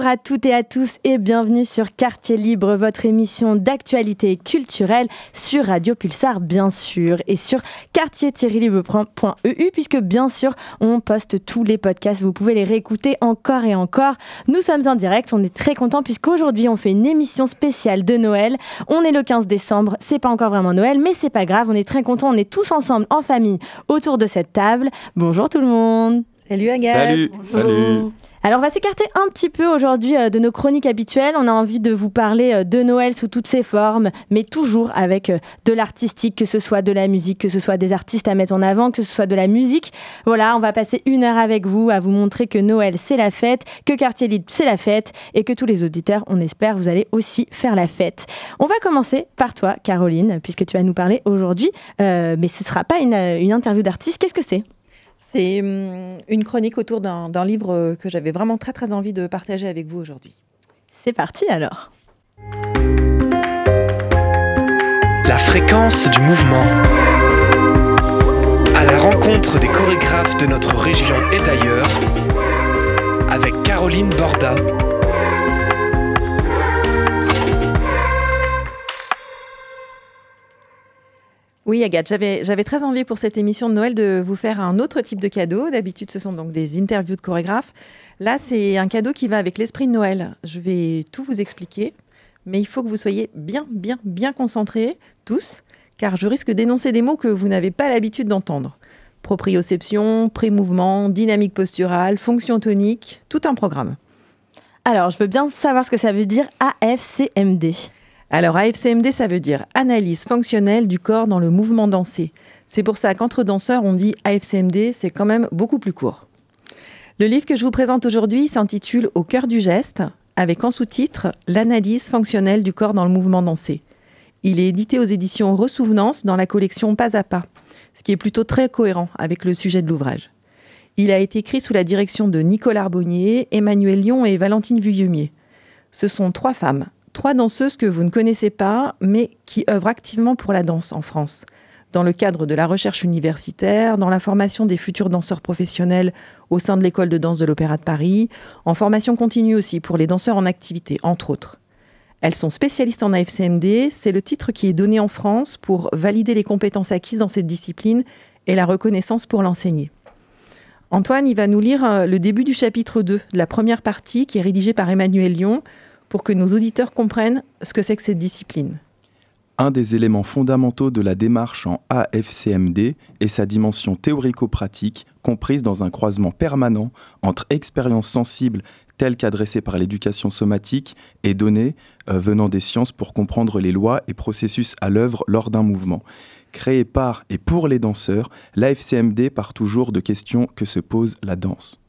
Bonjour à toutes et à tous et bienvenue sur Quartier Libre, votre émission d'actualité culturelle sur Radio Pulsar bien sûr et sur quartier-libre.eu puisque bien sûr on poste tous les podcasts, vous pouvez les réécouter encore et encore. Nous sommes en direct, on est très contents puisqu'aujourd'hui on fait une émission spéciale de Noël. On est le 15 décembre, c'est pas encore vraiment Noël mais c'est pas grave, on est très contents, on est tous ensemble en famille autour de cette table. Bonjour tout le monde. Salut Agathe. Salut. Salut. Alors on va s'écarter un petit peu aujourd'hui euh, de nos chroniques habituelles. On a envie de vous parler euh, de Noël sous toutes ses formes, mais toujours avec euh, de l'artistique, que ce soit de la musique, que ce soit des artistes à mettre en avant, que ce soit de la musique. Voilà, on va passer une heure avec vous à vous montrer que Noël c'est la fête, que Quartier Libre c'est la fête et que tous les auditeurs, on espère, vous allez aussi faire la fête. On va commencer par toi, Caroline, puisque tu vas nous parler aujourd'hui, mais ce ne sera pas une, une interview d'artiste. Qu'est-ce que c'est? C'est hum, une chronique autour d'un livre que j'avais vraiment très très envie de partager avec vous aujourd'hui. C'est parti alors. La fréquence du mouvement. À la rencontre des chorégraphes de notre région et d'ailleurs, avec Caroline Borda. Oui, Agathe, j'avais très envie pour cette émission de Noël de vous faire un autre type de cadeau. D'habitude, ce sont donc des interviews de chorégraphes. Là, c'est un cadeau qui va avec l'esprit de Noël. Je vais tout vous expliquer, mais il faut que vous soyez bien, bien, bien concentrés, tous, car je risque d'énoncer des mots que vous n'avez pas l'habitude d'entendre. Proprioception, pré-mouvement, dynamique posturale, fonction tonique, tout un programme. Alors, je veux bien savoir ce que ça veut dire AFCMD. Alors AFCMD, ça veut dire analyse fonctionnelle du corps dans le mouvement dansé. C'est pour ça qu'entre danseurs, on dit AFCMD, c'est quand même beaucoup plus court. Le livre que je vous présente aujourd'hui s'intitule Au cœur du geste, avec en sous-titre L'analyse fonctionnelle du corps dans le mouvement dansé. Il est édité aux éditions Ressouvenance dans la collection Pas à Pas, ce qui est plutôt très cohérent avec le sujet de l'ouvrage. Il a été écrit sous la direction de Nicolas Arbonnier, Emmanuel Lyon et Valentine Vuillemier. Ce sont trois femmes, trois danseuses que vous ne connaissez pas, mais qui œuvrent activement pour la danse en France, dans le cadre de la recherche universitaire, dans la formation des futurs danseurs professionnels au sein de l'école de danse de l'Opéra de Paris, en formation continue aussi pour les danseurs en activité, entre autres. Elles sont spécialistes en AFCMD, c'est le titre qui est donné en France pour valider les compétences acquises dans cette discipline et la reconnaissance pour l'enseigner. Antoine, il va nous lire euh, le début du chapitre 2 de la première partie qui est rédigée par Emmanuel Lyon, pour que nos auditeurs comprennent ce que c'est que cette discipline. Un des éléments fondamentaux de la démarche en AFCMD est sa dimension théorico-pratique, comprise dans un croisement permanent entre expériences sensibles telles qu'adressées par l'éducation somatique et données euh, venant des sciences pour comprendre les lois et processus à l'œuvre lors d'un mouvement. Créé par et pour les danseurs, l'AFCMD part toujours de questions que se pose la danse.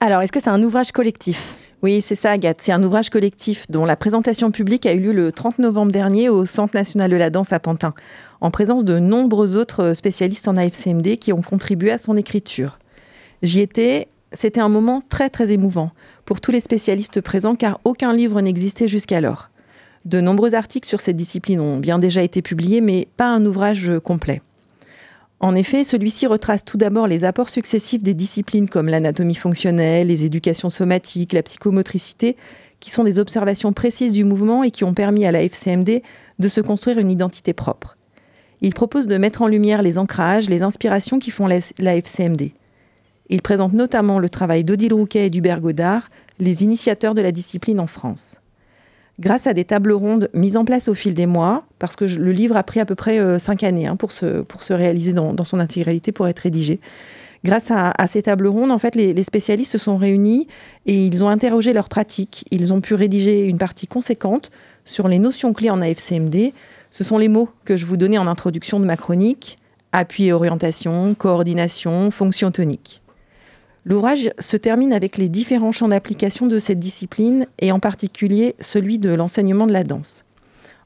Alors, est-ce que c'est un ouvrage collectif? Oui, c'est ça, Agathe. C'est un ouvrage collectif dont la présentation publique a eu lieu le 30 novembre dernier au Centre national de la danse à Pantin, en présence de nombreux autres spécialistes en AFCMD qui ont contribué à son écriture. J'y étais, c'était un moment très très émouvant pour tous les spécialistes présents car aucun livre n'existait jusqu'alors. De nombreux articles sur cette discipline ont bien déjà été publiés, mais pas un ouvrage complet. En effet, celui-ci retrace tout d'abord les apports successifs des disciplines comme l'anatomie fonctionnelle, les éducations somatiques, la psychomotricité, qui sont des observations précises du mouvement et qui ont permis à la FCMD de se construire une identité propre. Il propose de mettre en lumière les ancrages, les inspirations qui font la FCMD. Il présente notamment le travail d'Odile Rouquet et d'Hubert Godard, les initiateurs de la discipline en France grâce à des tables rondes mises en place au fil des mois, parce que le livre a pris à peu près euh, cinq années hein, pour, se, pour se réaliser dans, son intégralité, pour être rédigé. Grâce à, ces tables rondes, en fait, les, spécialistes se sont réunis et ils ont interrogé leurs pratiques. Ils ont pu rédiger une partie conséquente sur les notions clés en AFCMD. Ce sont les mots que je vous donnais en introduction de ma chronique appui et orientation, coordination, fonction tonique. L'ouvrage se termine avec les différents champs d'application de cette discipline et en particulier celui de l'enseignement de la danse.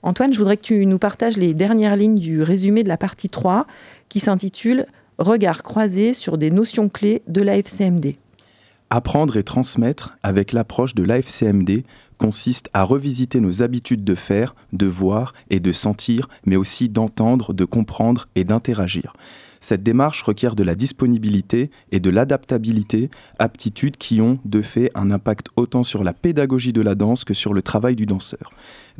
Antoine, je voudrais que tu nous partages les dernières lignes du résumé de la partie 3 qui s'intitule Regard croisé sur des notions clés de l'AFCMD. Apprendre et transmettre avec l'approche de l'AFCMD consiste à revisiter nos habitudes de faire, de voir et de sentir, mais aussi d'entendre, de comprendre et d'interagir. Cette démarche requiert de la disponibilité et de l'adaptabilité, aptitudes qui ont, de fait, un impact autant sur la pédagogie de la danse que sur le travail du danseur.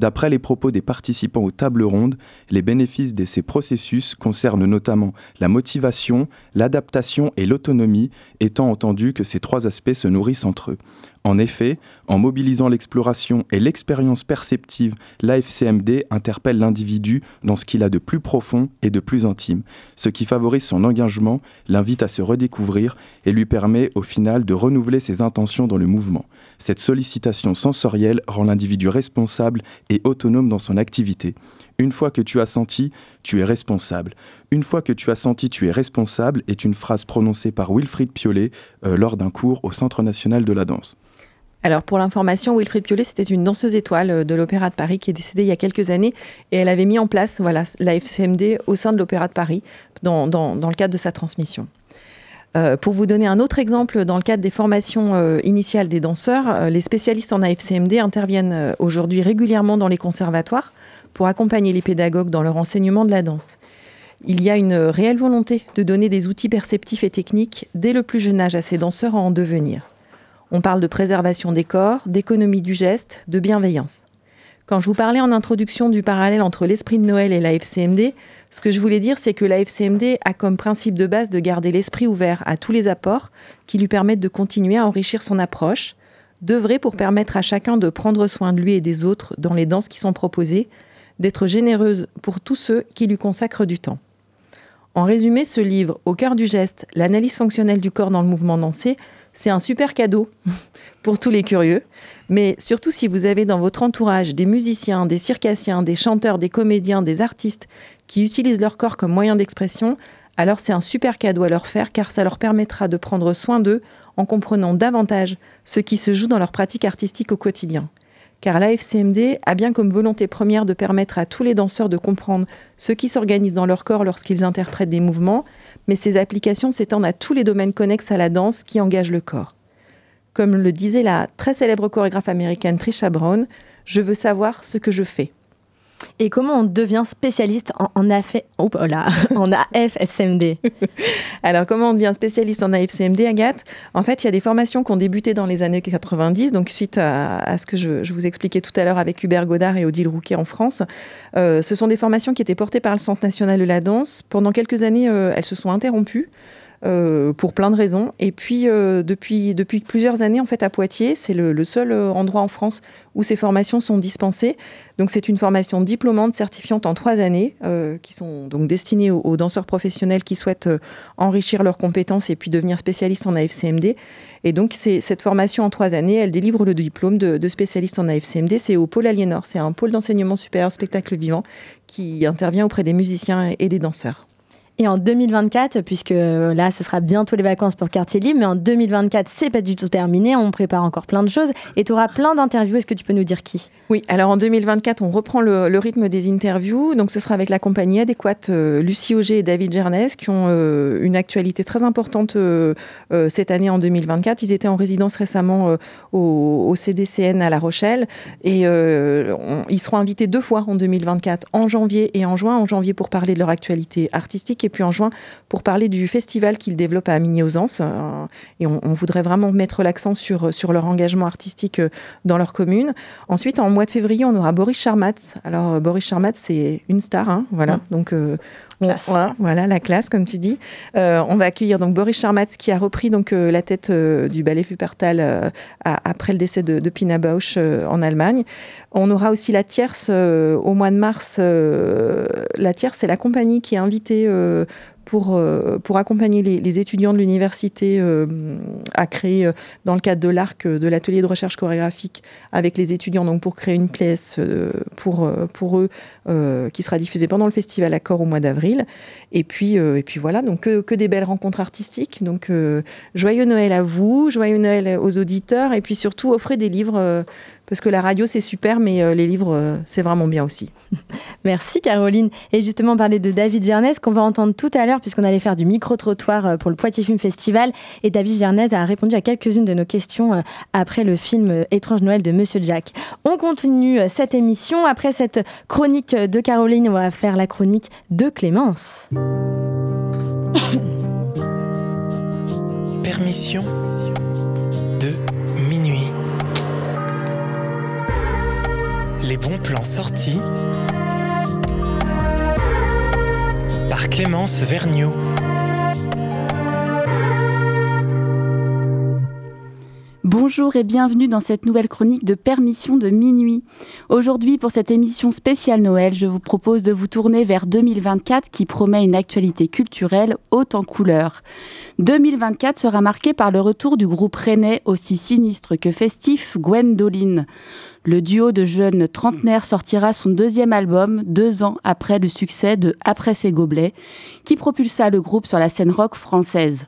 D'après les propos des participants aux tables rondes, les bénéfices de ces processus concernent notamment la motivation, l'adaptation et l'autonomie, étant entendu que ces trois aspects se nourrissent entre eux. En effet, en mobilisant l'exploration et l'expérience perceptive, l'AFCMD interpelle l'individu dans ce qu'il a de plus profond et de plus intime, ce qui favorise son engagement, l'invite à se redécouvrir et lui permet au final de renouveler ses intentions dans le mouvement. Cette sollicitation sensorielle rend l'individu responsable et autonome dans son activité. Une fois que tu as senti, tu es responsable. Une fois que tu as senti, tu es responsable est une phrase prononcée par Wilfried Piolet euh, lors d'un cours au Centre national de la danse. Alors pour l'information, Wilfried Piolet, c'était une danseuse étoile euh, de l'Opéra de Paris qui est décédée il y a quelques années et elle avait mis en place voilà, la FCMD au sein de l'Opéra de Paris dans, le cadre de sa transmission. Euh, pour vous donner un autre exemple, dans le cadre des formations euh, initiales des danseurs, les spécialistes en AFCMD interviennent aujourd'hui régulièrement dans les conservatoires pour accompagner les pédagogues dans leur enseignement de la danse. Il y a une réelle volonté de donner des outils perceptifs et techniques dès le plus jeune âge à ces danseurs à en devenir. On parle de préservation des corps, d'économie du geste, de bienveillance. Quand je vous parlais en introduction du parallèle entre l'esprit de Noël et la FCMD, ce que je voulais dire, c'est que la FCMD a comme principe de base de garder l'esprit ouvert à tous les apports qui lui permettent de continuer à enrichir son approche, d'œuvrer pour permettre à chacun de prendre soin de lui et des autres dans les danses qui sont proposées, d'être généreuse pour tous ceux qui lui consacrent du temps. En résumé, ce livre, Au cœur du geste, l'analyse fonctionnelle du corps dans le mouvement dansé, c'est un super cadeau pour tous les curieux. Mais surtout si vous avez dans votre entourage des musiciens, des circassiens, des chanteurs, des comédiens, des artistes qui utilisent leur corps comme moyen d'expression, alors c'est un super cadeau à leur faire car ça leur permettra de prendre soin d'eux en comprenant davantage ce qui se joue dans leur pratique artistique au quotidien. Car l'AFCMD a bien comme volonté première de permettre à tous les danseurs de comprendre ce qui s'organise dans leur corps lorsqu'ils interprètent des mouvements, mais ces applications s'étendent à tous les domaines connexes à la danse qui engagent le corps. Comme le disait la très célèbre chorégraphe américaine Trisha Brown, je veux savoir ce que je fais. Et comment on devient spécialiste en, en, oh, en AFSMD Alors, comment on devient spécialiste en AFCMD, Agathe? En fait, il y a des formations qui ont débuté dans les années 90, donc suite à, ce que je, vous expliquais tout à l'heure avec Hubert Godard et Odile Rouquet en France. Euh, ce sont des formations qui étaient portées par le Centre national de la danse. Pendant quelques années, euh, elles se sont interrompues. Euh, pour plein de raisons. Et puis, euh, depuis, depuis plusieurs années, en fait, à Poitiers, c'est le, seul euh, endroit en France où ces formations sont dispensées. Donc, c'est une formation diplômante, certifiante en trois années, qui sont donc destinées aux, danseurs professionnels qui souhaitent enrichir leurs compétences et puis devenir spécialistes en AFCMD. Et donc, cette formation en trois années, elle délivre le diplôme de, de spécialiste en AFCMD. C'est au pôle Aliénor, c'est un pôle d'enseignement supérieur spectacle vivant qui intervient auprès des musiciens et des danseurs. Et en 2024, puisque euh, là, ce sera bientôt les vacances pour Quartier Libre, mais en 2024, c'est pas du tout terminé. On prépare encore plein de choses et tu auras plein d'interviews. Est-ce que tu peux nous dire qui? Oui, alors en 2024, on reprend le, rythme des interviews. Donc ce sera avec la compagnie adéquate euh, Lucie Auger et David Gernès qui ont euh, une actualité très importante cette année en 2024. Ils étaient en résidence récemment au, CDCN à La Rochelle et ils seront invités deux fois en 2024, en janvier et en juin. En janvier pour parler de leur actualité artistique puis en juin pour parler du festival qu'ils développent à Migny-aux-Anses. Euh, et on, voudrait vraiment mettre l'accent sur, sur leur engagement artistique euh, dans leur commune. Ensuite, en mois de février, on aura Boris Charmatz. Alors, euh, Boris Charmatz, c'est une star, hein, voilà. Mmh. Donc, voilà, la classe, comme tu dis. on va accueillir donc Boris Charmatz qui a repris donc la tête du ballet Fupertal après le décès de, de Pina Bausch en Allemagne. On aura aussi la tierce au mois de mars. la tierce, c'est la compagnie qui est invitée pour, euh, pour accompagner les, étudiants de l'université euh, à créer, euh, dans le cadre de l'ARC, de l'atelier de recherche chorégraphique, avec les étudiants, donc pour créer une pièce pour, pour eux qui sera diffusée pendant le festival Accord au mois d'avril. Et puis, et puis voilà, donc que, que, des belles rencontres artistiques. Donc joyeux Noël à vous, joyeux Noël aux auditeurs, et puis surtout offrez des livres parce que la radio c'est super, mais euh, les livres euh, c'est vraiment bien aussi. Merci Caroline. Et justement parler de David Gernès qu'on va entendre tout à l'heure puisqu'on allait faire du micro-trottoir euh, pour le Poitiers Film Festival. Et David Gernès a répondu à quelques-unes de nos questions après le film Étrange Noël de Monsieur Jack. On continue cette émission. Après cette chronique de Caroline, on va faire la chronique de Clémence. Permission Les bons plans sortis par Clémence Vergniaud. Bonjour et bienvenue dans cette nouvelle chronique de Permission de minuit. Aujourd'hui, pour cette émission spéciale Noël, je vous propose de vous tourner vers 2024 qui promet une actualité culturelle haute en couleurs. 2024 sera marqué par le retour du groupe rennais aussi sinistre que festif Gwendoline. Le duo de jeunes trentenaires sortira son deuxième album deux ans après le succès de Après ses gobelets, qui propulsa le groupe sur la scène rock française.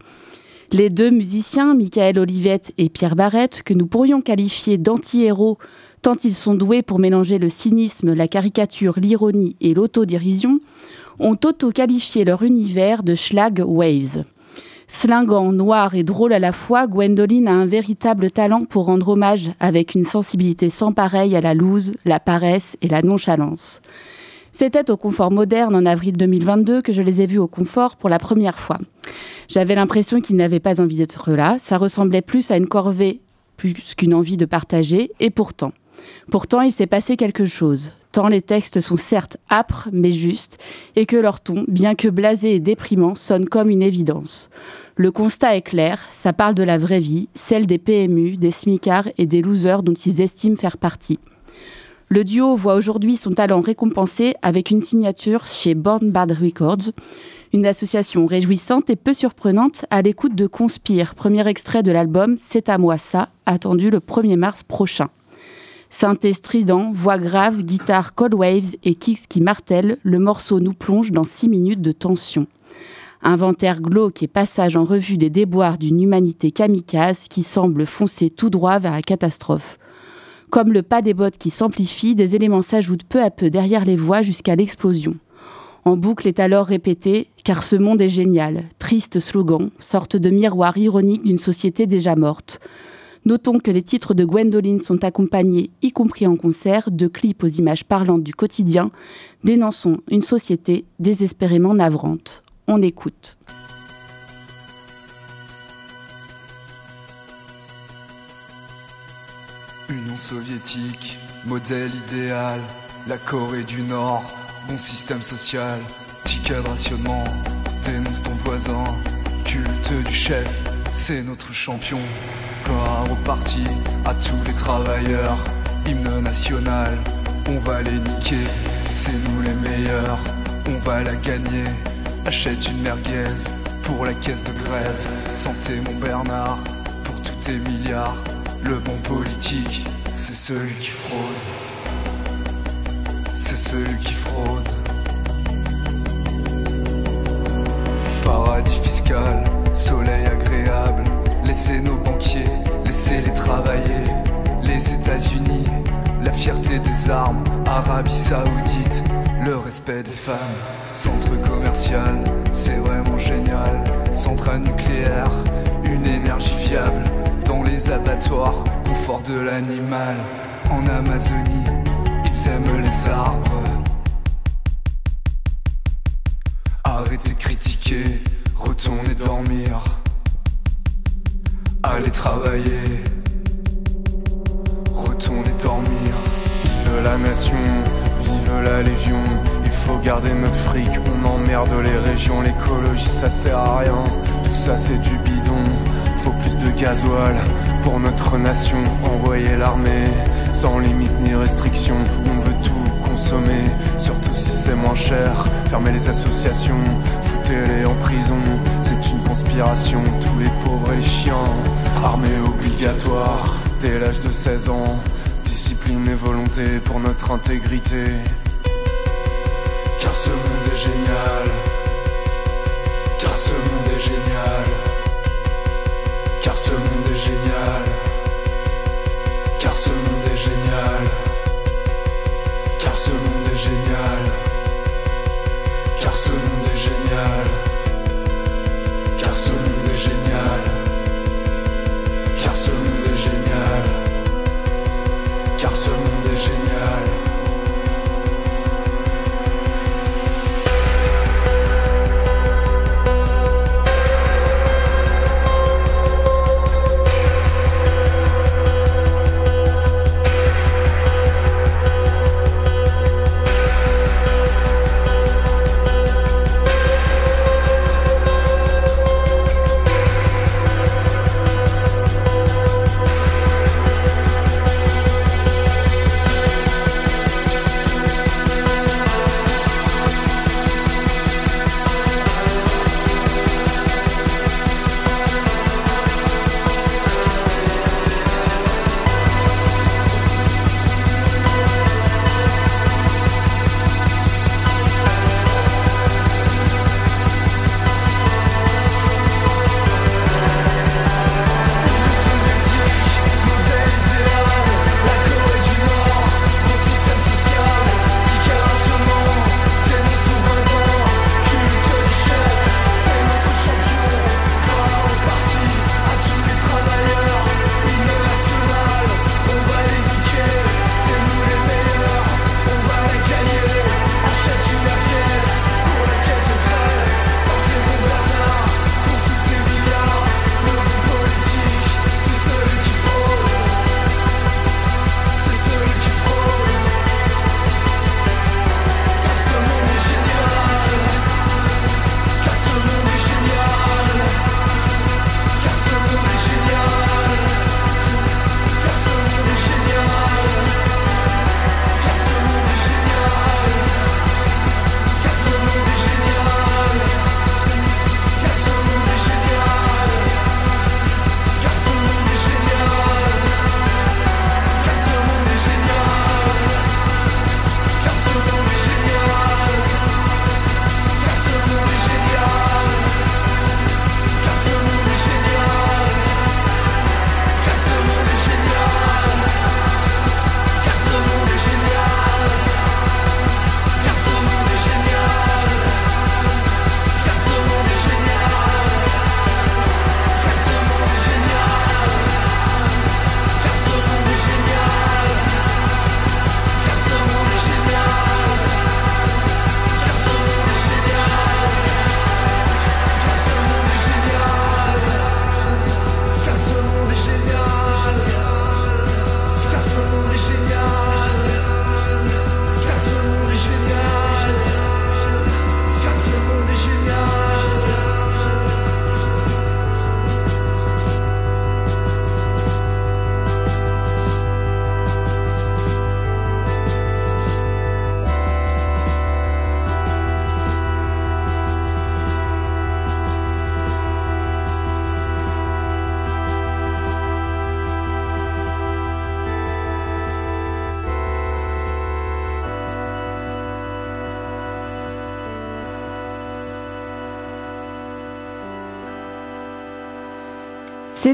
Les deux musiciens, Michael Olivette et Pierre Barrette, que nous pourrions qualifier d'anti-héros tant ils sont doués pour mélanger le cynisme, la caricature, l'ironie et l'autodérision, ont auto-qualifié leur univers de schlag waves. Slingant, noir et drôle à la fois, Gwendoline a un véritable talent pour rendre hommage avec une sensibilité sans pareille à la loose, la paresse et la nonchalance. C'était au Confort Moderne en avril 2022 que je les ai vus au Confort pour la première fois. J'avais l'impression qu'ils n'avaient pas envie d'être là, ça ressemblait plus à une corvée plus qu'une envie de partager, et pourtant. Pourtant, il s'est passé quelque chose, tant les textes sont certes âpres mais justes, et que leur ton, bien que blasé et déprimant, sonne comme une évidence. Le constat est clair, ça parle de la vraie vie, celle des PMU, des smicards et des losers dont ils estiment faire partie. Le duo voit aujourd'hui son talent récompensé avec une signature chez Born Bad Records, une association réjouissante et peu surprenante à l'écoute de Conspire, premier extrait de l'album C'est à moi ça, attendu le 1er mars prochain. Synthé strident, voix grave, guitare cold waves et kicks qui martèlent, le morceau nous plonge dans six minutes de tension. Inventaire glauque et passage en revue des déboires d'une humanité kamikaze qui semble foncer tout droit vers la catastrophe. Comme le pas des bottes qui s'amplifie, des éléments s'ajoutent peu à peu derrière les voix jusqu'à l'explosion. En boucle est alors répété Car ce monde est génial, triste slogan, sorte de miroir ironique d'une société déjà morte. Notons que les titres de Gwendoline sont accompagnés, y compris en concert, de clips aux images parlantes du quotidien, dénonçant une société désespérément navrante. On écoute. Soviétique, modèle idéal, la Corée du Nord, bon système social, ticket de rationnement, dénonce ton voisin, culte du chef, c'est notre champion. Gloire au parti, à tous les travailleurs, hymne national, on va les niquer, c'est nous les meilleurs, on va la gagner, achète une merguez pour la caisse de grève, santé mon Bernard, pour tous tes milliards. Le bon politique, c'est celui qui fraude. C'est celui qui fraude. Paradis fiscal, soleil agréable. Laissez nos banquiers, laissez-les travailler. Les États-Unis, la fierté des armes. Arabie Saoudite, le respect des femmes. Centre commercial, c'est vraiment génial. Centrale nucléaire, une énergie fiable dans les abattoirs, confort de l'animal. En Amazonie, ils aiment les arbres. Arrêtez de critiquer, retournez dormir. Allez travailler, retournez dormir. Vive la nation, vive la légion. Il faut garder notre fric, on emmerde les régions. L'écologie ça sert à rien, tout ça c'est du bidon. Faut plus de gasoil pour notre nation. Envoyer l'armée sans limite ni restriction. On veut tout consommer, surtout si c'est moins cher. Fermer les associations, foutez-les en prison. C'est une conspiration. Tous les pauvres et les chiens, armée obligatoire dès l'âge de 16 ans. Discipline et volonté pour notre intégrité. Car ce monde est génial. Car ce monde est génial. Car ce monde est génial. Car ce monde est génial. Car ce monde est génial. Car ce monde est génial. Car ce monde est génial. Car ce monde est génial. Car ce monde est génial.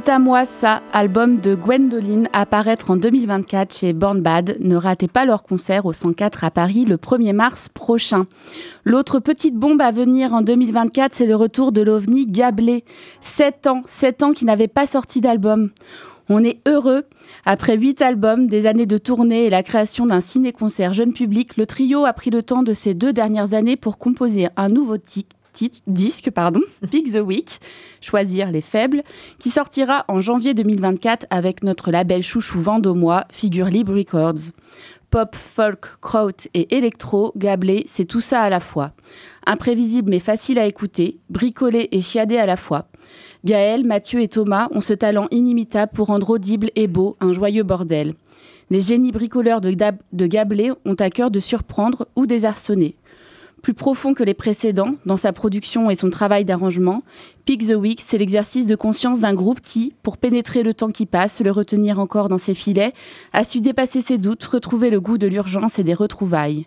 À moi ça, album de Gwendoline, à paraître en 2024 chez Born Bad. Ne ratez pas leur concert au 104 à Paris le 1er mars prochain. L'autre petite bombe à venir en 2024, c'est le retour de l'OVNI Gablé. 7 ans, 7 ans qui n'avait pas sorti d'album. On est heureux. Après huit albums, des années de tournée et la création d'un ciné-concert jeune public, le trio a pris le temps de ces deux dernières années pour composer un nouveau titre disque, pardon, Pick the Week, Choisir les faibles, qui sortira en janvier 2024 avec notre label chouchou Vendômois, Figure Libre Records. Pop, folk, kraut et électro, gablé, c'est tout ça à la fois. Imprévisible mais facile à écouter, bricolé et chiadé à la fois. Gaël, Mathieu et Thomas ont ce talent inimitable pour rendre audible et beau un joyeux bordel. Les génies bricoleurs de, de Gablé ont à cœur de surprendre ou désarçonner plus profond que les précédents dans sa production et son travail d'arrangement, Pick the Week, c'est l'exercice de conscience d'un groupe qui, pour pénétrer le temps qui passe, le retenir encore dans ses filets, a su dépasser ses doutes, retrouver le goût de l'urgence et des retrouvailles.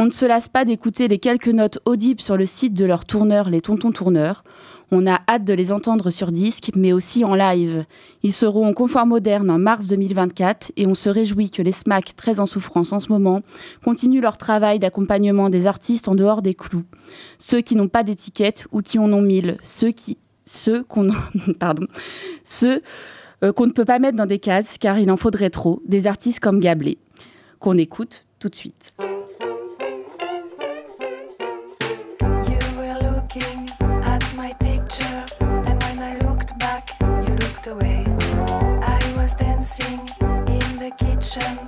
On ne se lasse pas d'écouter les quelques notes audibles sur le site de leur tourneur, les Tontons Tourneurs. On a hâte de les entendre sur disque, mais aussi en live. Ils seront en confort moderne en mars 2024 et on se réjouit que les SMAC, très en souffrance en ce moment, continuent leur travail d'accompagnement des artistes en dehors des clous. Ceux qui n'ont pas d'étiquette ou qui en ont mille. Ceux qu'on, euh, qu'on ne peut pas mettre dans des cases car il en faudrait trop. Des artistes comme Gablé, qu'on écoute tout de suite. passion.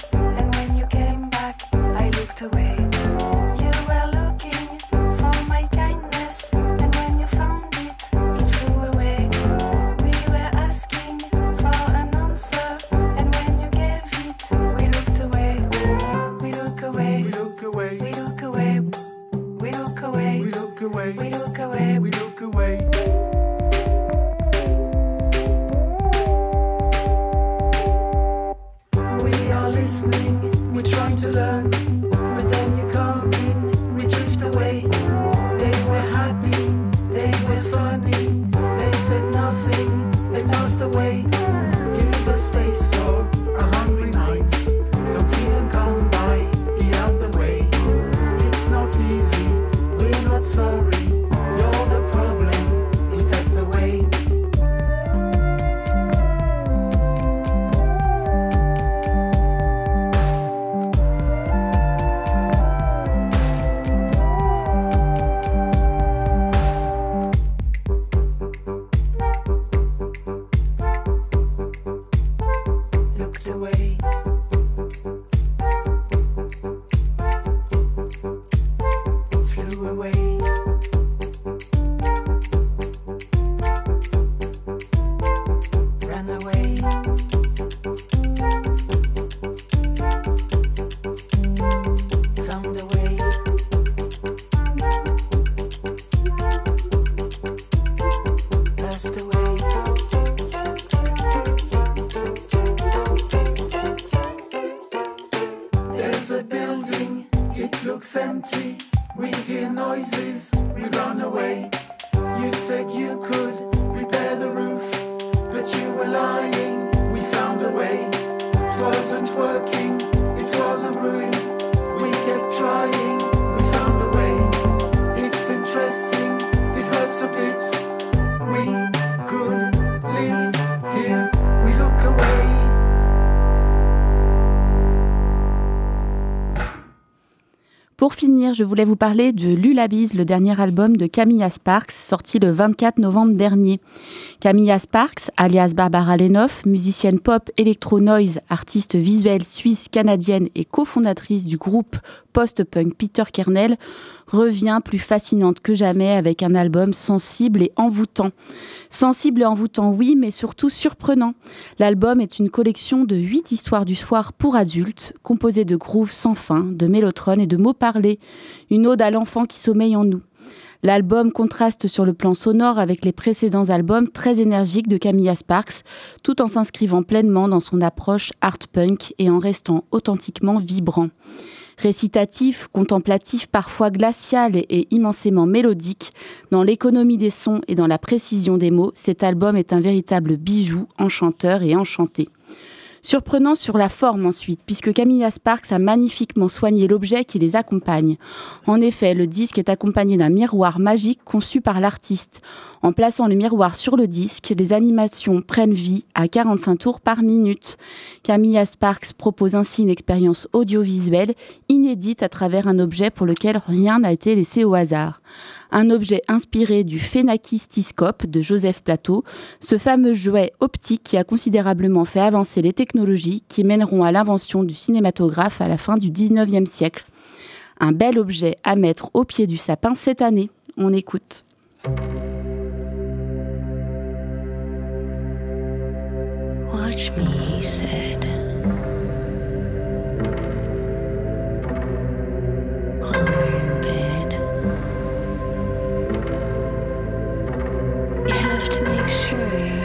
Je voulais vous parler de Lullabies, le dernier album de Camilla Sparks, sorti le 24 novembre dernier. Camilla Sparks, alias Barbara Lenoff, musicienne pop, électro-noise, artiste visuelle suisse, canadienne et cofondatrice du groupe post-punk Peter Kernel, revient plus fascinante que jamais avec un album sensible et envoûtant. Sensible et envoûtant, oui, mais surtout surprenant. L'album est une collection de huit histoires du soir pour adultes, composées de grooves sans fin, de mélotrones et de mots parlés. Une ode à l'enfant qui sommeille en nous. L'album contraste sur le plan sonore avec les précédents albums très énergiques de Camilla Sparks, tout en s'inscrivant pleinement dans son approche art punk et en restant authentiquement vibrant. Récitatif, contemplatif, parfois glacial et, immensément mélodique, dans l'économie des sons et dans la précision des mots, cet album est un véritable bijou, enchanteur et enchanté. Surprenant sur la forme ensuite, puisque Camilla Sparks a magnifiquement soigné l'objet qui les accompagne. En effet, le disque est accompagné d'un miroir magique conçu par l'artiste. En plaçant le miroir sur le disque, les animations prennent vie à 45 tours par minute. Camilla Sparks propose ainsi une expérience audiovisuelle inédite à travers un objet pour lequel rien n'a été laissé au hasard un objet inspiré du phénakistiscope de Joseph Plateau, ce fameux jouet optique qui a considérablement fait avancer les technologies qui mèneront à l'invention du cinématographe à la fin du 19e siècle. Un bel objet à mettre au pied du sapin cette année. On écoute. While have to make sure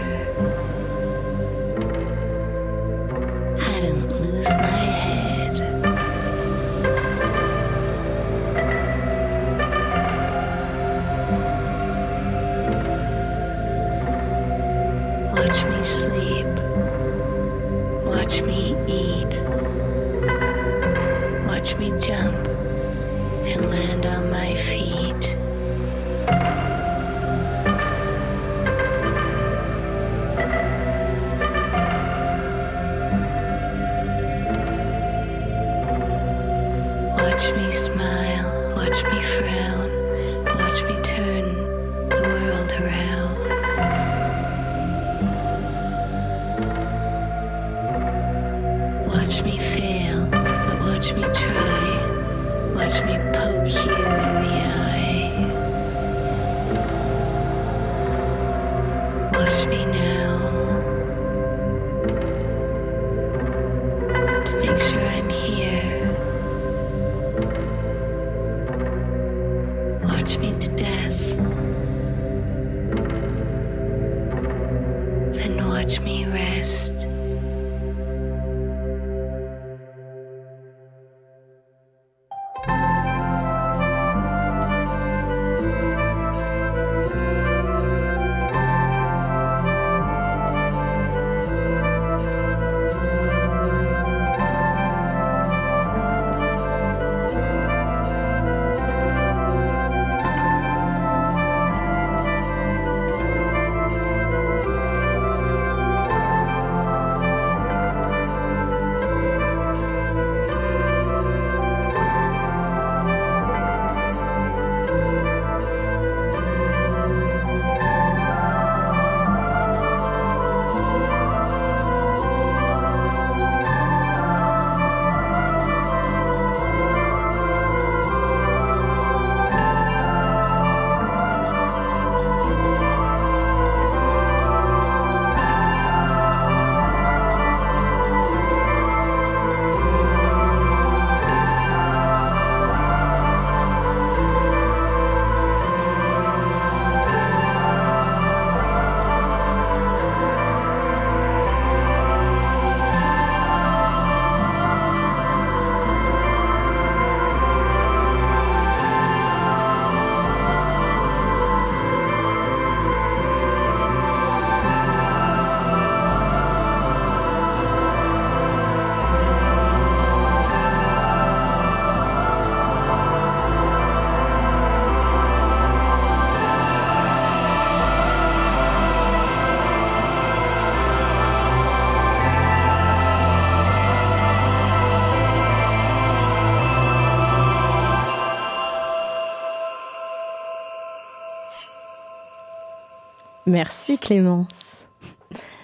Merci Clémence.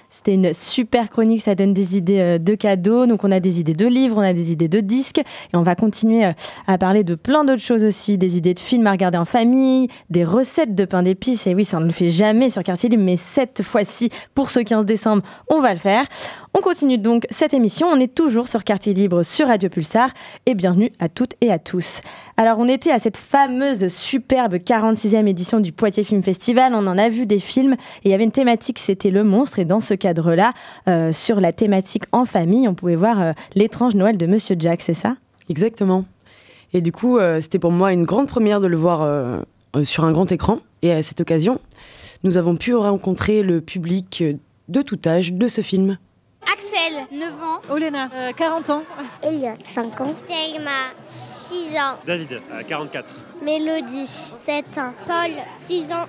C'était une super chronique, ça donne des idées euh, de cadeaux. Donc on a des idées de livres, on a des idées de disques et on va continuer euh, à parler de plein d'autres choses aussi, des idées de films à regarder en famille, des recettes de pain d'épices. Et oui, ça ne le fait jamais sur Quartier Libre, mais cette fois-ci, pour ce 15 décembre, on va le faire. On continue donc cette émission. On est toujours sur Quartier Libre sur Radio Pulsar et bienvenue à toutes et à tous. Alors, on était à cette fameuse superbe 46e édition du Poitiers Film Festival. On en a vu des films et il y avait une thématique, c'était le monstre. Et dans ce cadre-là, euh, sur la thématique en famille, on pouvait voir euh, l'étrange Noël de Monsieur Jack, c'est ça? Exactement. Et du coup, euh, c'était pour moi une grande première de le voir sur un grand écran. Et à cette occasion, nous avons pu rencontrer le public de tout âge de ce film. Axel, 9 ans. Olena, 40 ans. Elliot, 5 ans. Thelma, 6 ans. David, à 44. Mélodie, 7 ans. Paul, 6 ans.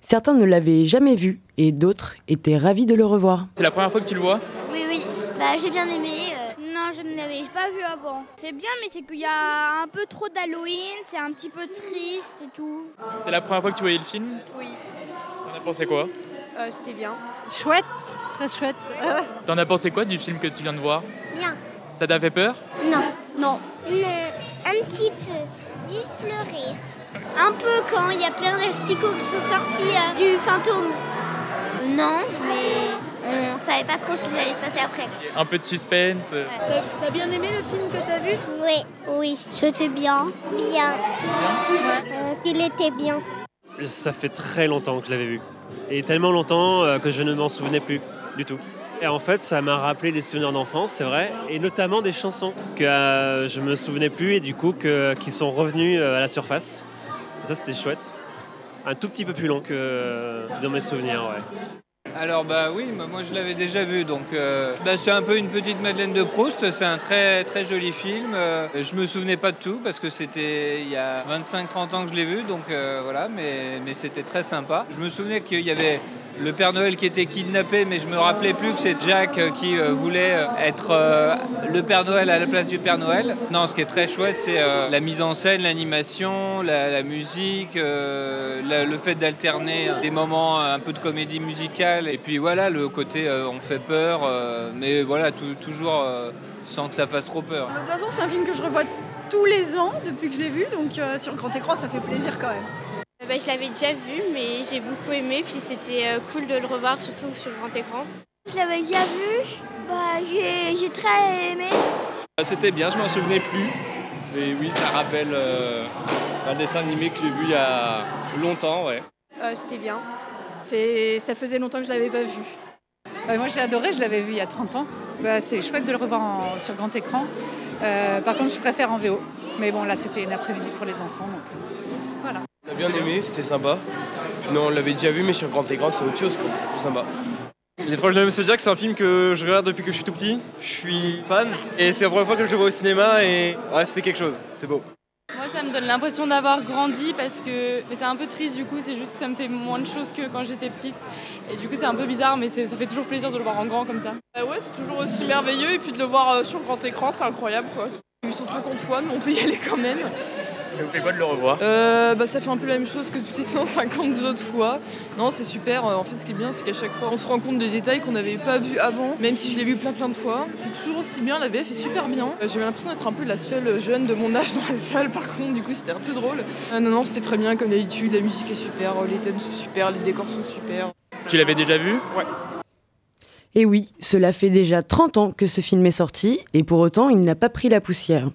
Certains ne l'avaient jamais vu et d'autres étaient ravis de le revoir. C'est la première fois que tu le vois? Oui, oui. Bah, j'ai bien aimé. euh, Non, je ne l'avais pas vu avant. C'est bien, mais c'est qu'il y a un peu trop d'Halloween. C'est un petit peu triste et tout. C'était la première fois que tu voyais le film? Oui, T'en as pensé quoi? Euh, c'était bien. Chouette, très chouette. T'en as pensé quoi du film que tu viens de voir? Bien. Ça t'a fait peur? Non. Non. un petit peu. Juste pleurer. Un peu quand il y a plein d'asticots qui sont sortis euh, du fantôme. Non, mais on savait pas trop ce qui allait se passer après. Un peu de suspense euh. T'as bien aimé le film que t'as vu? Oui, oui. C'était bien. Bien. Euh, qu'il était bien. Ça fait très longtemps que je l'avais vu. Et tellement longtemps euh, que je ne m'en souvenais plus Et en fait, ça m'a rappelé des souvenirs d'enfance, c'est vrai, et notamment des chansons que euh, je me souvenais plus et du coup qui sont revenues euh, à la surface. Ça, c'était chouette. Un tout petit peu plus long que euh, dans mes souvenirs, ouais. Alors bah oui, bah, moi je l'avais déjà vu, donc euh, bah, c'est un peu une petite Madeleine de Proust, c'est un très très joli film. Euh, je me souvenais pas de tout parce que c'était il y a 25-30 ans que je l'ai vu, donc voilà, mais, mais c'était très sympa. Je me souvenais qu'il y avait le Père Noël qui était kidnappé, mais je me rappelais plus que c'est Jack euh, qui euh, voulait euh, être le Père Noël à la place du Père Noël. Non, ce qui est très chouette, c'est la mise en scène, l'animation, la, musique, le fait d'alterner des moments un peu de comédie musicale, et puis voilà, le côté on fait peur, mais voilà, tou- toujours sans que ça fasse trop peur. De toute façon, c'est un film que je revois tous les ans depuis que je l'ai vu, donc sur grand écran, ça fait plaisir quand même. Bah, je l'avais déjà vu, mais j'ai beaucoup aimé, puis c'était euh, cool de le revoir, surtout sur grand écran. Je l'avais déjà vu. Bah, j'ai très aimé. Ah, C'était bien, je m'en souvenais plus. Mais oui, ça rappelle euh, un dessin animé que j'ai vu il y a longtemps, ouais. Euh, C'était bien. C'est, ça faisait longtemps que je l'avais pas vu. Ouais, moi j'ai adoré, je l'avais vu il y a 30 ans. Bah, c'est chouette de le revoir en- sur grand écran. Euh, par contre, je préfère en VO. Mais bon, là c'était une après-midi pour les enfants. Donc, bien aimé, c'était sympa. Non, on l'avait déjà vu, mais sur grand écran, c'est autre chose, quoi. C'est plus sympa. Les Trois Jeunes Monsieur Jack, c'est un film que je regarde depuis que je suis tout petit. Je suis fan et c'est la première fois que je le vois au cinéma et ouais, c'est quelque chose, c'est beau. Moi, ça me donne l'impression d'avoir grandi parce que. Mais c'est un peu triste du coup, c'est juste que ça me fait moins de choses que quand j'étais petite. Et du coup, c'est un peu bizarre, mais c'est- ça fait toujours plaisir de le voir en grand comme ça. ouais, c'est toujours aussi merveilleux et puis de le voir euh, sur grand écran, c'est incroyable quoi. 850 fois, mais on peut y aller quand même. Ça vous fait quoi de le revoir Euh, bah, ça fait un peu la même chose que toutes les 150 autres fois. Non, c'est super. Euh, En fait, ce qui est bien, c'est qu'à chaque fois, on se rend compte des détails qu'on n'avait pas vus avant, même si je l'ai vu plein plein de fois. C'est toujours aussi bien. La VF est super bien. Euh, J'ai eu l'impression d'être un peu la seule jeune de mon âge dans la salle. Par contre, du coup, c'était un peu drôle. Euh, non, non, c'était très bien comme d'habitude. La musique est super, les thèmes sont super, les décors sont super. Tu l'avais déjà vu Ouais. Et oui, cela fait déjà 30 ans que ce film est sorti, et pour autant il n'a pas pris la poussière.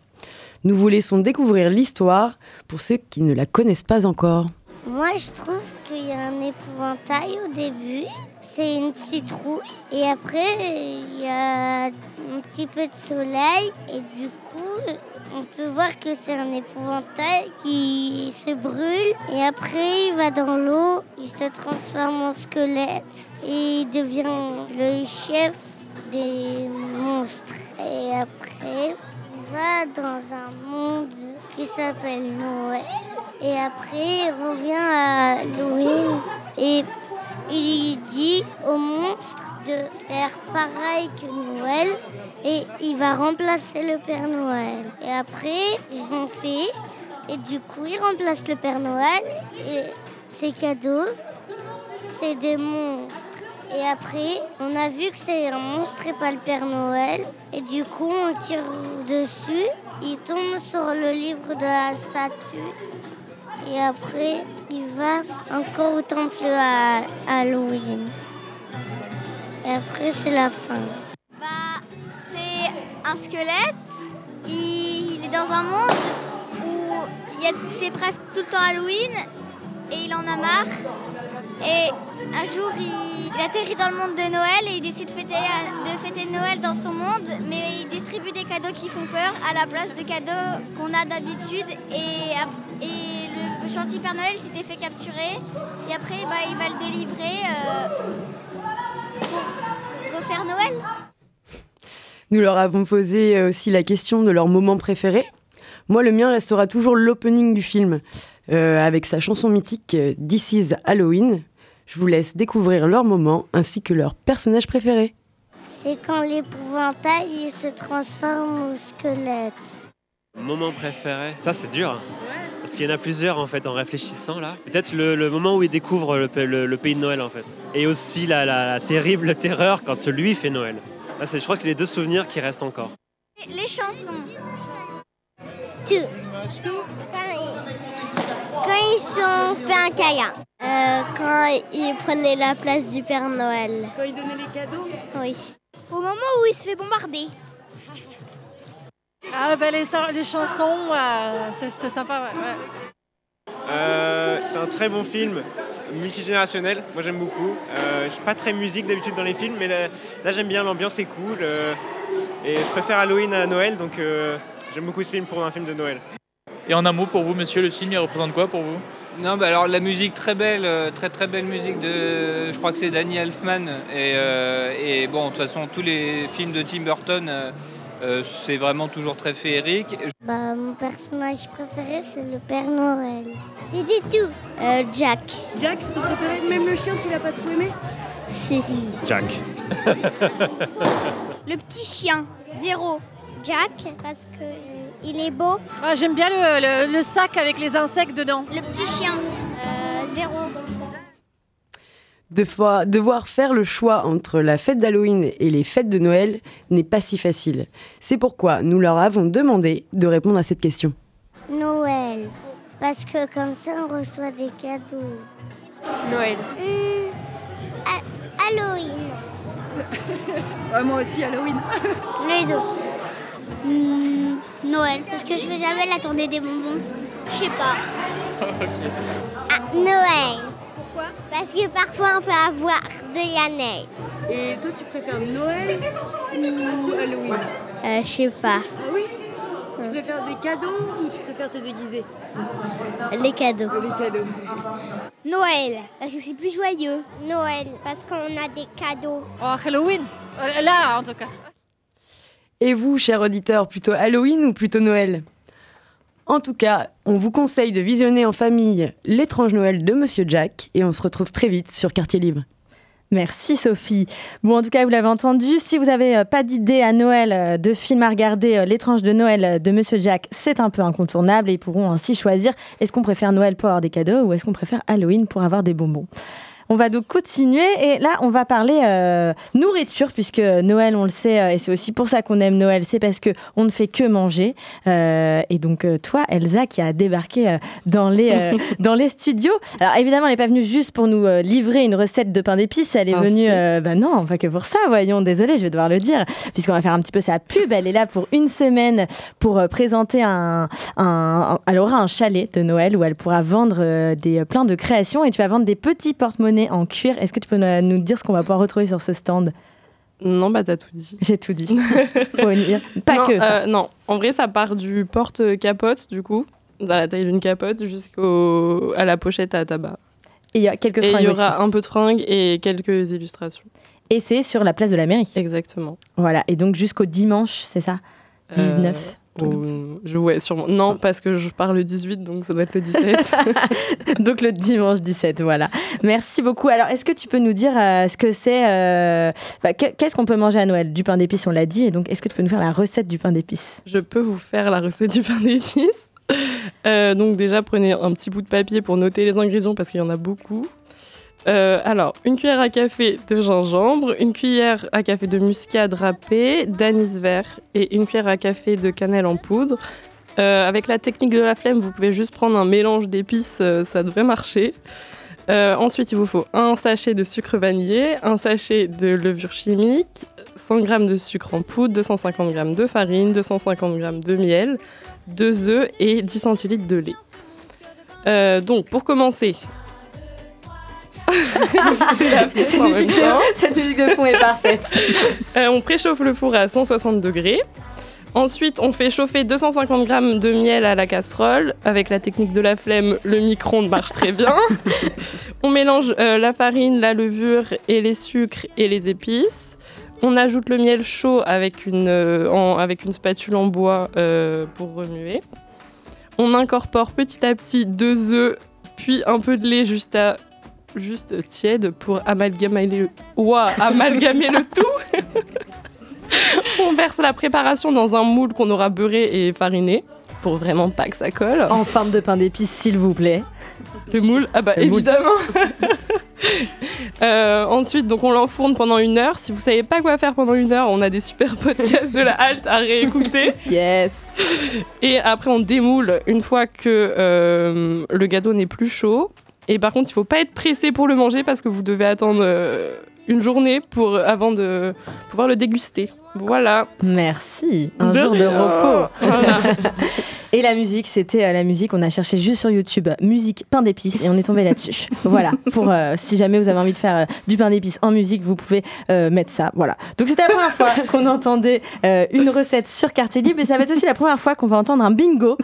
Nous vous laissons découvrir l'histoire pour ceux qui ne la connaissent pas encore. Moi, je trouve qu'il y a un épouvantail au début. C'est une citrouille. Et après, il y a un petit peu de soleil. Et du coup, on peut voir que c'est un épouvantail qui se brûle. Et après, il va dans l'eau. Il se transforme en squelette. Et il devient le chef des monstres. Et après, va dans un monde qui s'appelle Noël. Et après, il revient à Halloween et il dit au monstre de faire pareil que Noël et il va remplacer le Père Noël. Et après, ils ont fait et du coup, il remplace le Père Noël et ses cadeaux, c'est des monstres. Et après, on a vu que c'est un monstre et pas le Père Noël. Et du coup, on tire dessus. Il tombe sur le livre de la statue. Et après, il va encore au temple à Halloween. Et après, c'est la fin. Bah, c'est un squelette. Il, il est dans un monde où c'est presque tout le temps Halloween et il en a marre. Et un jour, il, il atterrit dans le monde de Noël et il décide de fêter, Noël dans son monde, mais il distribue des cadeaux qui font peur à la place des cadeaux qu'on a d'habitude. Et, le gentil Père Noël s'était fait capturer et après bah, il va le délivrer euh, pour refaire Noël. Nous leur avons posé euh, aussi la question de leur moment préféré. Moi, le mien restera toujours l'opening du film, euh, avec sa chanson mythique This is Halloween. Je vous laisse découvrir leur moment ainsi que leur personnage préféré. C'est quand l'épouvantail il se transforme au squelette. Moment préféré Ça, c'est dur. hein. Parce qu'il y en a plusieurs en fait en réfléchissant là. Peut-être le, le moment où il découvre le, pa- le- le pays de Noël en fait. Et aussi la, la- la terrible terreur quand lui fait Noël. Là, je crois que c'est les deux souvenirs qui restent encore. Les chansons. Tout. Quand ils, quand ils sont fait un câlin. Euh, quand ils prenaient la place du Père Noël. Quand il donnait les cadeaux Oui. Au moment où il se fait bombarder. Ah, bah, les, chansons, euh, c'était sympa, ouais. ouais. Euh, c'est un très bon film, multigénérationnel. Moi j'aime beaucoup. Euh, je suis pas très musique d'habitude dans les films, mais là, là, j'aime bien, l'ambiance est cool. euh, et je préfère Halloween à Noël, donc euh, j'aime beaucoup ce film pour un film de Noël. Et en un mot pour vous, monsieur, le film, il représente quoi pour vous? Non, bah alors la musique très belle, euh, très très belle musique de, je crois que c'est Danny Elfman. Et, euh, et bon, de toute façon, tous les films de Tim Burton, euh, c'est vraiment toujours très féerique. Bah, mon personnage préféré, c'est le Père Noël. C'est du tout. Euh, Jack. Jack, c'est ton préféré? Même le chien, tu l'as pas trop aimé? Si. Jack. Le petit chien. Zéro. Jack, parce que euh, il est beau. Ah, J'aime bien le, le- le sac avec les insectes dedans. Le petit chien. Euh, zéro. De fois- devoir faire le choix entre la fête d'Halloween et les fêtes de Noël n'est pas si facile. C'est pourquoi nous leur avons demandé de répondre à cette question. Noël. Parce que comme ça, on reçoit des cadeaux. Noël. Ha- Halloween. moi aussi, Halloween. Les deux. Hmm, Noël, parce que je fais jamais la tournée des bonbons. Je sais pas. Ah, Noël. Pourquoi? Parce que parfois on peut avoir de la neige. Et toi, tu préfères Noël ou Halloween? Euh, je sais pas. Ah oui? Tu préfères des cadeaux ou tu préfères te déguiser? Les cadeaux. Les cadeaux. Noël. Parce que c'est plus joyeux. Noël, parce qu'on a des cadeaux. Oh, Halloween Euh, Là, en tout cas. Et vous, chers auditeurs, plutôt Halloween ou plutôt Noël? En tout cas, on vous conseille de visionner en famille L'étrange Noël de Monsieur Jack et on se retrouve très vite sur Quartier Libre. Merci Sophie. Bon, en tout cas, vous l'avez entendu. Si vous n'avez pas d'idée à Noël euh, de film à regarder, euh, L'étrange de Noël euh, de Monsieur Jack, c'est un peu incontournable et ils pourront ainsi choisir est-ce qu'on préfère Noël pour avoir des cadeaux ou est-ce qu'on préfère Halloween pour avoir des bonbons? On va donc continuer et là on va parler euh, nourriture puisque Noël on le sait euh, et c'est aussi pour ça qu'on aime Noël c'est parce que on ne fait que manger. Euh, et donc toi Elsa qui a débarqué dans les euh, dans les studios. Alors évidemment elle n'est pas venue juste pour nous livrer une recette de pain d'épices elle est Ah, venue euh, bah non pas que pour ça voyons désolé je vais devoir le dire puisqu'on va faire un petit peu sa pub. Elle est là pour une semaine pour présenter un, un elle aura un chalet de Noël où elle pourra vendre des plein de créations et tu vas vendre des petits porte-monnaies en cuir est-ce que tu peux nous dire ce qu'on va pouvoir retrouver sur ce stand? Non, bah t'as tout dit. j'ai tout dit faut venir pas non, que ça. euh, non, en vrai, ça part du porte-capote, du coup, dans la taille d'une capote, jusqu'au à la pochette à tabac. et il y a quelques Et il fringues y aura aussi. un peu de fringues et quelques illustrations. et c'est sur la place de la mairie Exactement. voilà et donc jusqu'au dimanche c'est ça? 19 Euh, je, ouais, sûrement. Non, parce que je pars le 18, donc ça doit être le 17. Donc le dimanche 17, voilà. Merci beaucoup. Alors, est-ce que tu peux nous dire euh, ce que c'est euh, que- Qu'est-ce qu'on peut manger à Noël? Du pain d'épices, on l'a dit. Et donc, est-ce que tu peux nous faire la recette du pain d'épices? Je peux vous faire la recette du pain d'épices. Euh, donc déjà, prenez un petit bout de papier pour noter les ingrédients parce qu'il y en a beaucoup. Euh, alors, une cuillère à café de gingembre, une cuillère à café de muscade râpée, d'anis vert et une cuillère à café de cannelle en poudre. Euh, avec la technique de la flemme, vous pouvez juste prendre un mélange d'épices, euh, ça devrait marcher. Ensuite, il vous faut un sachet de sucre vanillé, un sachet de levure chimique, 100 g de sucre en poudre, 250 g de farine, 250 g de miel, 2 œufs et 10 centilitres de lait. Donc, pour commencer, Cette musique de- temps. cette musique de fond est parfaite. Euh, on préchauffe le four à 160 degrés. Ensuite, on fait chauffer 250 g de miel à la casserole. Avec la technique de la flemme, le micro-ondes marche très bien. on mélange euh, la farine, la levure et les sucres et les épices. On ajoute le miel chaud avec une, euh, en- avec une spatule en bois euh, pour remuer. On incorpore petit à petit deux œufs, puis un peu de lait juste à juste tiède pour amalgamer le, Ouah, amalgamer le tout. On verse la préparation dans un moule qu'on aura beurré et fariné pour vraiment pas que ça colle. En forme de pain d'épices, s'il vous plaît. Le moule Ah bah Le évidemment Euh, Ensuite, donc on l'enfourne pendant une heure. Si vous savez pas quoi faire pendant une heure, on a des super podcasts de la halte à réécouter. Yes Et après, on démoule une fois que euh, le gâteau n'est plus chaud. Et par contre, il faut pas être pressé pour le manger parce que vous devez attendre euh, une journée pour, avant de pouvoir le déguster. Voilà. Merci. Un De jour de repos. Voilà. Et la musique, c'était euh, la musique, on a cherché juste sur YouTube, musique pain d'épices, et on est tombé là-dessus. voilà, pour euh, si jamais vous avez envie de faire euh, du pain d'épices en musique, vous pouvez euh, mettre ça. Voilà. Donc c'était la première fois qu'on entendait une recette sur Quartier Libre, et ça va être aussi la première fois qu'on va entendre un bingo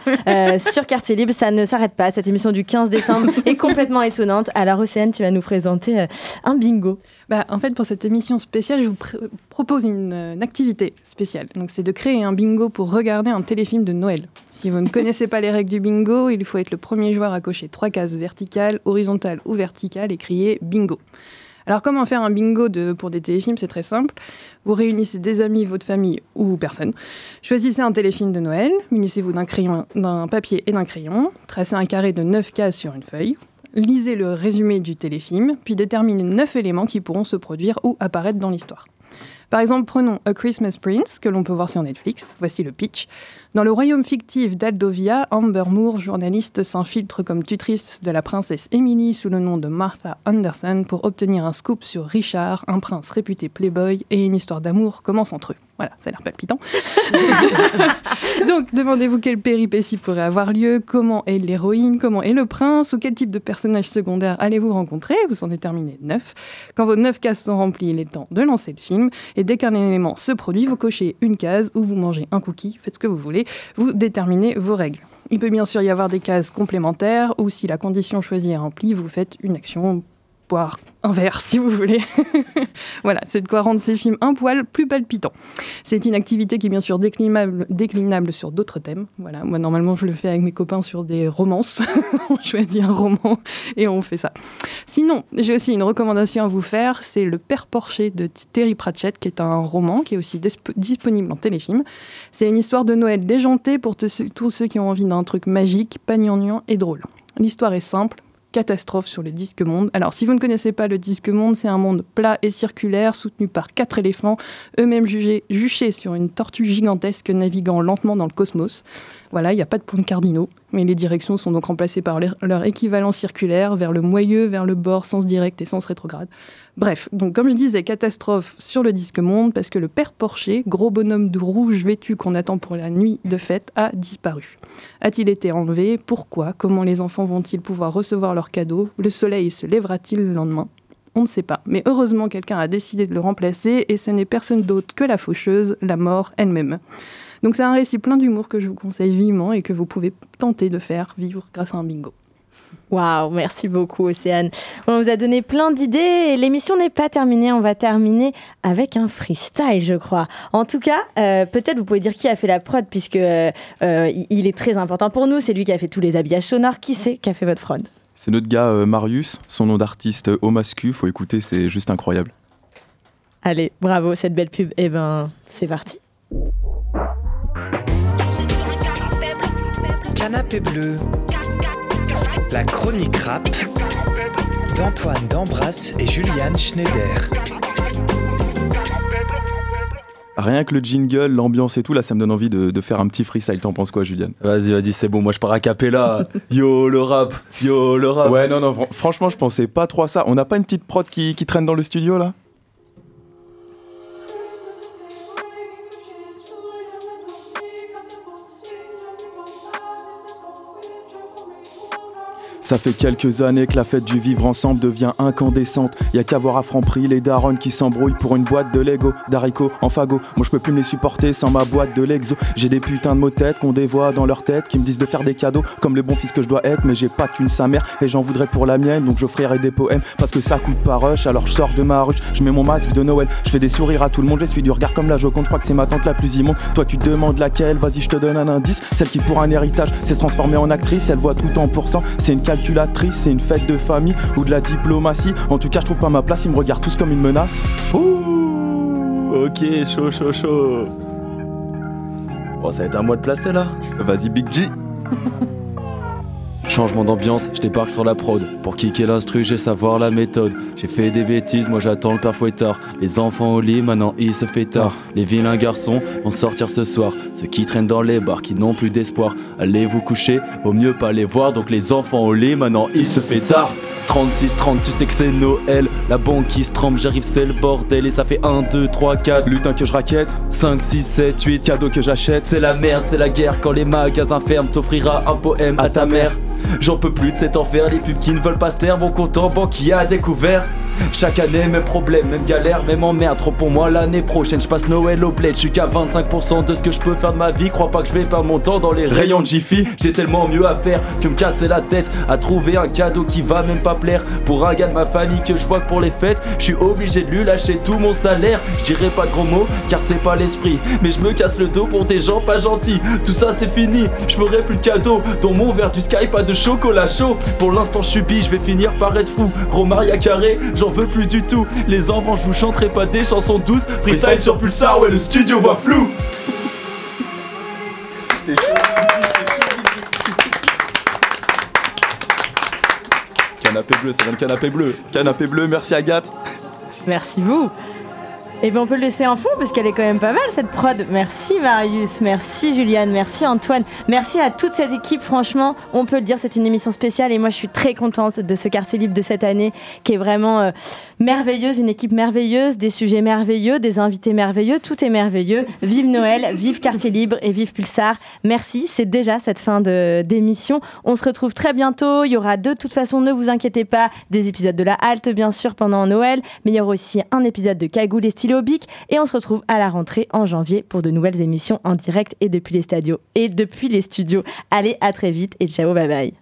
sur Quartier Libre. Ça ne s'arrête pas, cette émission du 15 décembre est complètement étonnante. Alors Océane, tu vas nous présenter un bingo. Bah, en fait, pour cette émission spéciale, je vous pr- propose une, euh, une activité spéciale. Donc, c'est de créer un bingo pour regarder un téléfilm de Noël. Si vous ne connaissez pas les règles du bingo, il faut être le premier joueur à cocher trois cases verticales, horizontales ou verticales et crier bingo. Alors, comment faire un bingo de, pour des téléfilms? C'est très simple. Vous réunissez des amis, votre famille ou personne. Choisissez un téléfilm de Noël, munissez-vous d'un crayon, d'un papier et d'un crayon, tracez un carré de 9 cases sur une feuille. Lisez le résumé du téléfilm, puis déterminez 9 éléments qui pourront se produire ou apparaître dans l'histoire. Par exemple, prenons A Christmas Prince, que l'on peut voir sur Netflix. Voici le pitch. Dans le royaume fictif d'Aldovia, Amber Moore, journaliste, s'infiltre comme tutrice de la princesse Emily sous le nom de Martha Anderson pour obtenir un scoop sur Richard, un prince réputé playboy, et une histoire d'amour commence entre eux. Voilà, ça a l'air palpitant. Donc, demandez-vous quelle péripétie pourrait avoir lieu, comment est l'héroïne, comment est le prince, ou quel type de personnage secondaire allez-vous rencontrer? Vous en déterminez neuf. Quand vos neuf cases sont remplies, il est temps de lancer le film. Et dès qu'un élément se produit, vous cochez une case ou vous mangez un cookie, faites ce que vous voulez. Vous déterminez vos règles. Il peut bien sûr y avoir des cases complémentaires, ou si la condition choisie est remplie, vous faites une action boire un verre si vous voulez. voilà, c'est de quoi rendre ces films un poil plus palpitants. C'est une activité qui est bien sûr déclinable, déclinable sur d'autres thèmes. Voilà, moi normalement je le fais avec mes copains sur des romances. on choisit un roman et on fait ça. Sinon, j'ai aussi une recommandation à vous faire, c'est Le Père Porcher de Terry Pratchett, qui est un roman qui est aussi disp- disponible en téléfilm. C'est une histoire de Noël déjantée pour tous ceux qui ont envie d'un truc magique, pas gnangnan et drôle. L'histoire est simple, catastrophe sur le disque monde. Alors, si vous ne connaissez pas le disque monde, c'est un monde plat et circulaire soutenu par quatre éléphants, eux-mêmes jugés, juchés sur une tortue gigantesque naviguant lentement dans le cosmos. Voilà, il n'y a pas de points cardinaux, mais les directions sont donc remplacées par leur, équivalent circulaire vers le moyeu, vers le bord, sens direct et sens rétrograde. Bref, donc comme je disais, catastrophe sur le disque monde parce que le père Porcher, gros bonhomme de rouge vêtu qu'on attend pour la nuit de fête, a disparu. A-t-il été enlevé? Pourquoi? Comment les enfants vont-ils pouvoir recevoir leurs cadeaux? Le soleil se lèvera-t-il le lendemain? On ne sait pas. Mais heureusement, quelqu'un a décidé de le remplacer et ce n'est personne d'autre que la faucheuse, la mort elle-même. Donc c'est un récit plein d'humour que je vous conseille vivement et que vous pouvez tenter de faire vivre grâce à un bingo. Waouh, merci beaucoup Océane. On vous a donné plein d'idées et l'émission n'est pas terminée. On va terminer avec un freestyle, je crois. En tout cas, euh, peut-être vous pouvez dire qui a fait la prod puisque euh, euh, il- est très important pour nous. C'est lui qui a fait tous les habillages sonores. Qui c'est qui a fait votre prod? C'est notre gars euh, Marius, son nom d'artiste Omascu, faut écouter, c'est juste incroyable. Allez, bravo cette belle pub. Eh ben, c'est parti. Canapé bleu. La chronique rap d'Antoine D'Ambras et Juliane Schneider. Rien que le jingle, l'ambiance et tout, là, ça me donne envie de, de faire un petit freestyle. T'en penses quoi, Juliane? Vas-y, vas-y, c'est bon, moi je pars à capella. Yo, le rap, yo, le rap. Ouais, non, non, fr- franchement, je pensais pas trop à ça. On n'a pas une petite prod qui, qui traîne dans le studio, là? Ça fait quelques années que la fête du vivre ensemble devient incandescente. Y a qu'à voir à Franprix les darons qui s'embrouillent pour une boîte de Lego, d'haricots en fagot. Moi je peux plus me les supporter sans ma boîte de l'exo. J'ai des putains de mots tête qu'on dévoie dans leur tête qui me disent de faire des cadeaux comme le bon fils que je dois être. Mais j'ai pas qu'une sa mère et j'en voudrais pour la mienne. Donc j'offrirai des poèmes parce que ça coûte pas rush. Alors je sors de ma ruche, je mets mon masque de Noël. Je fais des sourires à tout le monde, je suis du regard comme la Joconde. Je crois que c'est ma tante la plus immonde. Toi tu demandes laquelle, vas-y je te donne un indice. Celle qui pour un héritage s'est transformée en actrice, elle voit tout en pourcent. C'est une c'est une fête de famille ou de la diplomatie. En tout cas, je trouve pas ma place, ils me regardent tous comme une menace. Ouh, ok, chaud, chaud, chaud. Bon, ça va être à moi de placer là. Vas-y, Big G. Changement d'ambiance, je débarque sur la prod. Pour kicker l'instru, j'ai savoir la méthode. J'ai fait des bêtises, moi j'attends le père fouettard. Les enfants au lit, maintenant il se fait tard. Les vilains garçons vont sortir ce soir. Ceux qui traînent dans les bars, qui n'ont plus d'espoir. Allez vous coucher, au mieux pas les voir. Donc les enfants au lit, maintenant il se fait tard. 36, 30, tu sais que c'est Noël. La banque qui se trempe, j'arrive, c'est le bordel. Et ça fait 1, 2, 3, 4. Lutin que je raquette, 5, 6, 7, 8. cadeau que j'achète. C'est la merde, c'est la guerre. Quand les magasins ferment, t'offrira un poème à ta mère. J'en peux plus de cet enfer, les pubs qui ne veulent pas se taire, mon compte en a découvert. Chaque année, même problème, même galère, même emmerde. Trop pour moi l'année prochaine, je passe Noël au bled. Je suis qu'à 25% de ce que je peux faire de ma vie. Crois pas que je vais perdre mon temps dans les rayons de Jiffy. J'ai tellement mieux à faire que me casser la tête à trouver un cadeau qui va même pas plaire. Pour un gars de ma famille que je vois que pour les fêtes, je suis obligé de lui lâcher tout mon salaire. Je dirais pas gros mots car c'est pas l'esprit. Mais je me casse le dos pour des gens pas gentils. Tout ça c'est fini, je ferai plus de cadeaux. Dans mon verre du sky, pas de chocolat chaud. Pour l'instant, je subis, je vais finir par être fou. Gros Maria Carré, j'en veux plus du tout. Les enfants, je vous chanterai pas des chansons douces. Freestyle sur Pulsar, ouais, le studio voit flou. Canapé bleu, ça vient de canapé bleu. Canapé bleu, merci Agathe. Merci vous. Et bien on peut le laisser en fond parce qu'elle est quand même pas mal cette prod. Merci Marius, merci Juliane, merci Antoine, merci à toute cette équipe. Franchement, on peut le dire, c'est une émission spéciale et moi je suis très contente de ce quartier libre de cette année qui est vraiment euh, merveilleuse, une équipe merveilleuse, des sujets merveilleux, des invités merveilleux, tout est merveilleux. Vive Noël, vive quartier libre et vive Pulsar. Merci, c'est déjà cette fin d'émission. On se retrouve très bientôt. Il y aura de toute façon, ne vous inquiétez pas, des épisodes de la halte bien sûr pendant Noël, mais il y aura aussi un épisode de Cagoule et Stylo Et on se retrouve à la rentrée en janvier pour de nouvelles émissions en direct et depuis les et depuis les studios. Allez, à très vite et ciao, bye bye.